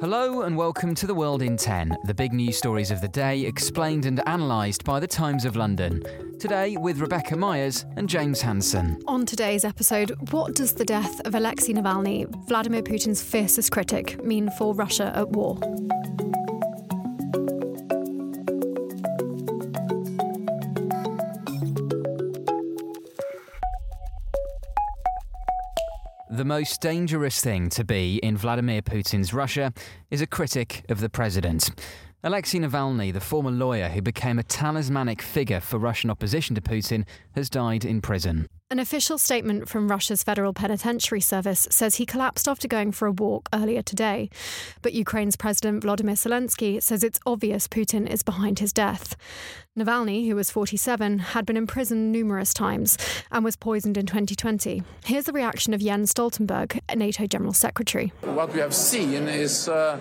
Hello and welcome to The World in 10, the big news stories of the day explained and analysed by the Times of London. Today with Rebecca Myers and James Hanson. On today's episode, what does the death of Alexei Navalny, Vladimir Putin's fiercest critic, mean for Russia at war? Most dangerous thing to be in Vladimir Putin's Russia is a critic of the president. Alexei Navalny, the former lawyer who became a talismanic figure for Russian opposition to Putin, has died in prison. An official statement from Russia's Federal Penitentiary Service says he collapsed after going for a walk earlier today. But Ukraine's President Volodymyr Zelensky says it's obvious Putin is behind his death. Navalny, who was 47, had been imprisoned numerous times and was poisoned in 2020. Here's the reaction of Jens Stoltenberg, NATO General Secretary. What we have seen is uh,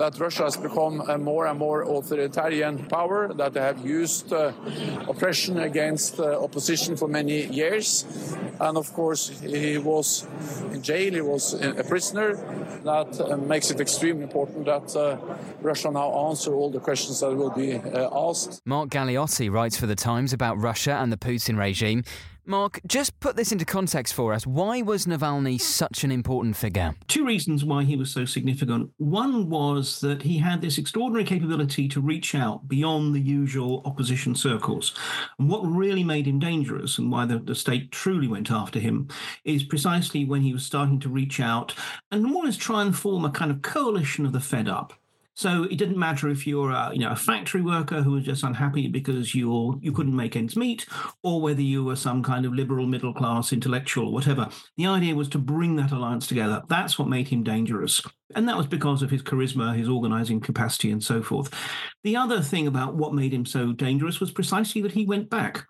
that Russia has become a more and more authoritarian power, that they have used uh, oppression against uh, opposition for many years. And of course, he was in jail, he was a prisoner. That uh, makes it extremely important that uh, Russia now answer all the questions that will be uh, asked. Mark Galeotti writes for The Times about Russia and the Putin regime. Mark, just put this into context for us. Why was Navalny such an important figure? Two reasons why he was so significant. One was that he had this extraordinary capability to reach out beyond the usual opposition circles. And what really made him dangerous and why the, the state truly went after him is precisely when he was starting to reach out and less try and form a kind of coalition of the fed up. So it didn't matter if you're a, you know a factory worker who was just unhappy because you you couldn't make ends meet, or whether you were some kind of liberal middle class intellectual, or whatever. The idea was to bring that alliance together. That's what made him dangerous. And that was because of his charisma, his organizing capacity, and so forth. The other thing about what made him so dangerous was precisely that he went back.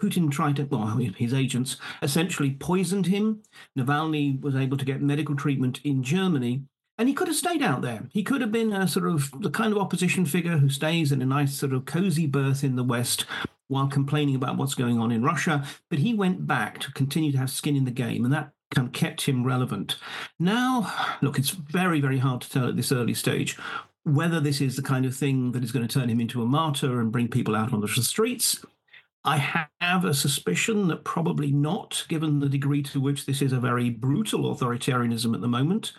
Putin tried to, well, his agents essentially poisoned him. Navalny was able to get medical treatment in Germany and he could have stayed out there. He could have been a sort of the kind of opposition figure who stays in a nice sort of cozy berth in the West while complaining about what's going on in Russia. But he went back to continue to have skin in the game, and that kind of kept him relevant. Now, look, it's very, very hard to tell at this early stage whether this is the kind of thing that is going to turn him into a martyr and bring people out on the streets. I have a suspicion that probably not, given the degree to which this is a very brutal authoritarianism at the moment.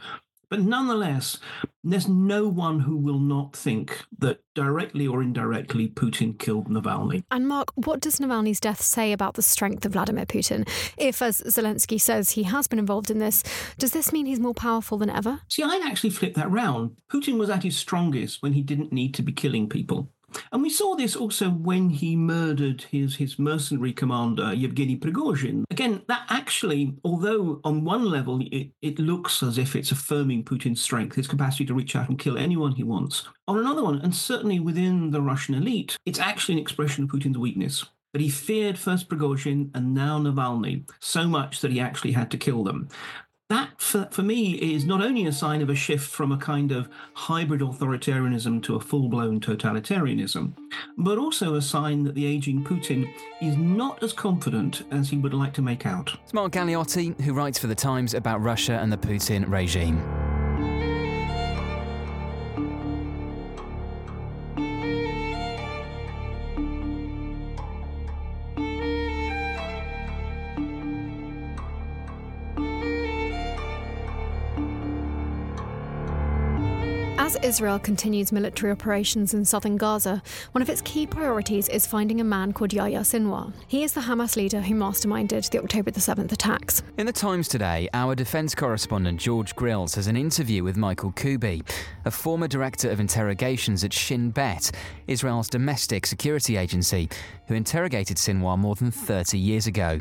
But nonetheless, there's no one who will not think that directly or indirectly Putin killed Navalny. And Mark, what does Navalny's death say about the strength of Vladimir Putin? If, as Zelensky says, he has been involved in this, does this mean he's more powerful than ever? See, I'd actually flip that round. Putin was at his strongest when he didn't need to be killing people. And we saw this also when he murdered his, his mercenary commander, Yevgeny Prigozhin. Again, that actually, although on one level it, it looks as if it's affirming Putin's strength, his capacity to reach out and kill anyone he wants, on another one, and certainly within the Russian elite, it's actually an expression of Putin's weakness. But he feared first Prigozhin and now Navalny so much that he actually had to kill them that for, for me is not only a sign of a shift from a kind of hybrid authoritarianism to a full-blown totalitarianism but also a sign that the aging putin is not as confident as he would like to make out. It's mark galeotti who writes for the times about russia and the putin regime As Israel continues military operations in southern Gaza, one of its key priorities is finding a man called Yahya Sinwar. He is the Hamas leader who masterminded the October the 7th attacks. In the Times today, our defence correspondent George Grylls has an interview with Michael Koubi, a former director of interrogations at Shin Bet, Israel's domestic security agency, who interrogated Sinwar more than 30 years ago.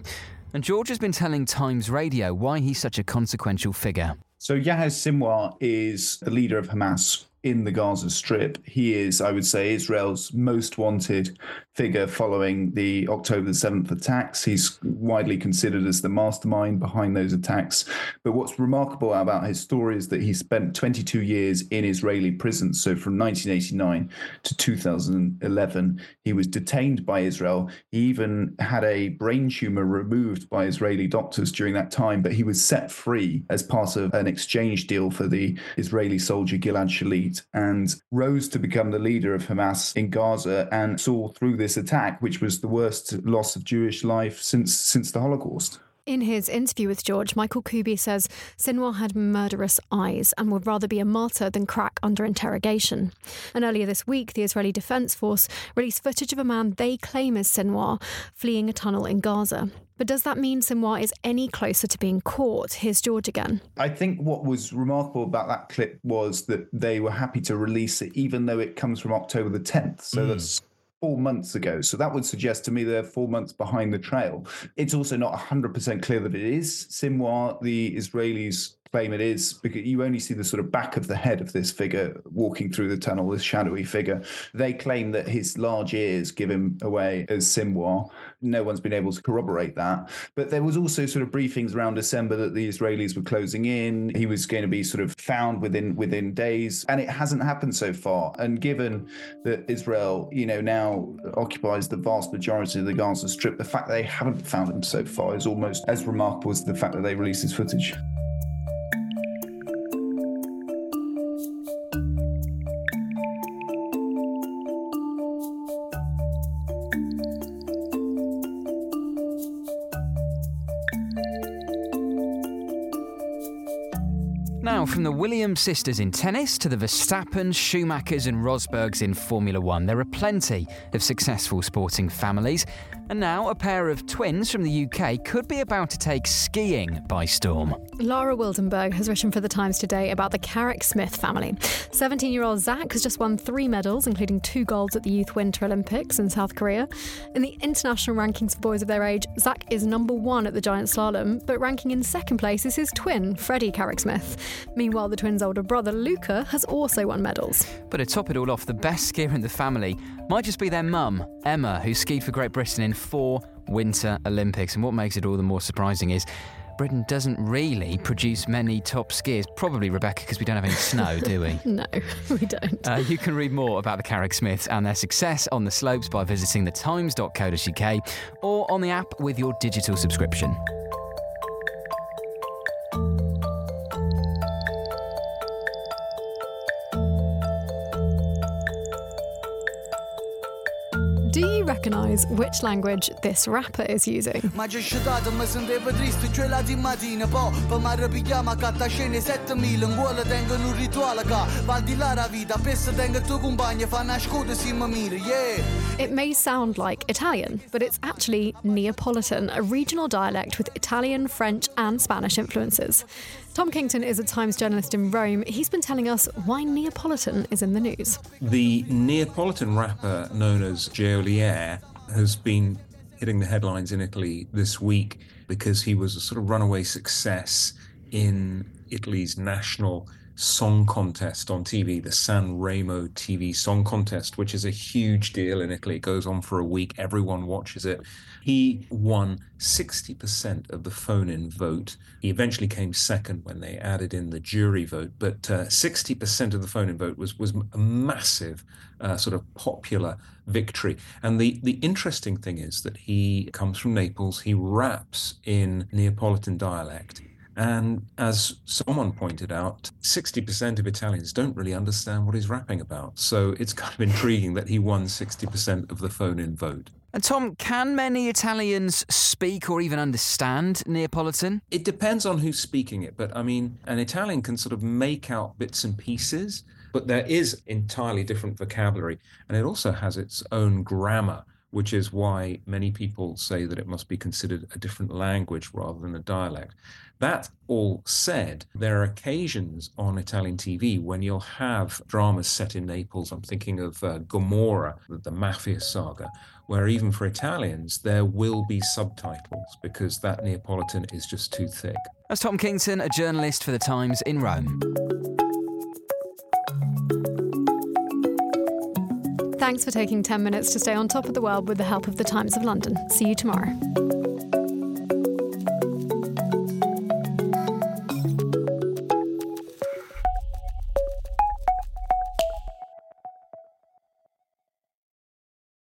And George has been telling Times Radio why he's such a consequential figure. So Yahya Sinwar is the leader of Hamas in the Gaza Strip. He is, I would say, Israel's most wanted figure following the October the 7th attacks. He's widely considered as the mastermind behind those attacks. But what's remarkable about his story is that he spent 22 years in Israeli prisons. So from 1989 to 2011, he was detained by Israel. He even had a brain tumor removed by Israeli doctors during that time, but he was set free as part of an exchange deal for the Israeli soldier Gilad Shalit and rose to become the leader of Hamas in Gaza and saw through this attack, which was the worst loss of Jewish life since since the Holocaust. In his interview with George, Michael Koubi says Sinwar had murderous eyes and would rather be a martyr than crack under interrogation. And earlier this week, the Israeli Defense Force released footage of a man they claim is Sinwar fleeing a tunnel in Gaza. But does that mean Sinwar is any closer to being caught? Here's George again. I think what was remarkable about that clip was that they were happy to release it, even though it comes from October the 10th. So mm. that's four months ago. So that would suggest to me they're four months behind the trail. It's also not 100% clear that it is Sinwar. The Israelis claim it is because you only see the sort of back of the head of this figure walking through the tunnel, this shadowy figure. They claim that his large ears give him away as Sinwar. No one's been able to corroborate that. But there was also sort of briefings around December that the Israelis were closing in. He was going to be sort of found within within days, and it hasn't happened so far. And given that Israel, you know, now occupies the vast majority of the Gaza Strip, the fact they haven't found him so far is almost as remarkable as the fact that they released his footage. Now, from the Williams sisters in tennis to the Verstappen, Schumachers, and Rosbergs in Formula One, there are plenty of successful sporting families. And now, a pair of twins from the UK could be about to take skiing by storm. Lara Wildenberg has written for The Times today about the Carrick Smith family. 17 year old Zach has just won three medals, including two golds at the Youth Winter Olympics in South Korea. In the international rankings for boys of their age, Zach is number one at the giant slalom, but ranking in second place is his twin, Freddie Carrick Smith. Meanwhile, the twins' older brother, Luca, has also won medals. But to top it all off, the best skier in the family might just be their mum, Emma, who skied for Great Britain in four Winter Olympics. And what makes it all the more surprising is Britain doesn't really produce many top skiers. Probably, Rebecca, because we don't have any snow, do we? no, we don't. Uh, you can read more about the Carrick Smiths and their success on the slopes by visiting thetimes.co.uk or on the app with your digital subscription. Recognise which language this rapper is using? It may sound like Italian, but it's actually Neapolitan, a regional dialect with Italian, French, and Spanish influences. Tom Kington is a Times journalist in Rome. He's been telling us why Neapolitan is in the news. The Neapolitan rapper known as Geolier has been hitting the headlines in Italy this week because he was a sort of runaway success in Italy's national song contest on TV, the San Remo TV Song Contest, which is a huge deal in Italy. It goes on for a week, everyone watches it. He won 60% of the phone in vote. He eventually came second when they added in the jury vote, but uh, 60% of the phone in vote was, was a massive uh, sort of popular victory. And the, the interesting thing is that he comes from Naples, he raps in Neapolitan dialect. And as someone pointed out, 60% of Italians don't really understand what he's rapping about. So it's kind of intriguing that he won 60% of the phone in vote. And Tom, can many Italians speak or even understand Neapolitan? It depends on who's speaking it. But I mean, an Italian can sort of make out bits and pieces, but there is entirely different vocabulary. And it also has its own grammar which is why many people say that it must be considered a different language rather than a dialect. That all said, there are occasions on Italian TV when you'll have dramas set in Naples. I'm thinking of uh, Gomorrah, the, the mafia saga, where even for Italians, there will be subtitles because that Neapolitan is just too thick. That's Tom Kington, a journalist for The Times in Rome. Thanks for taking 10 minutes to stay on top of the world with the help of the Times of London. See you tomorrow.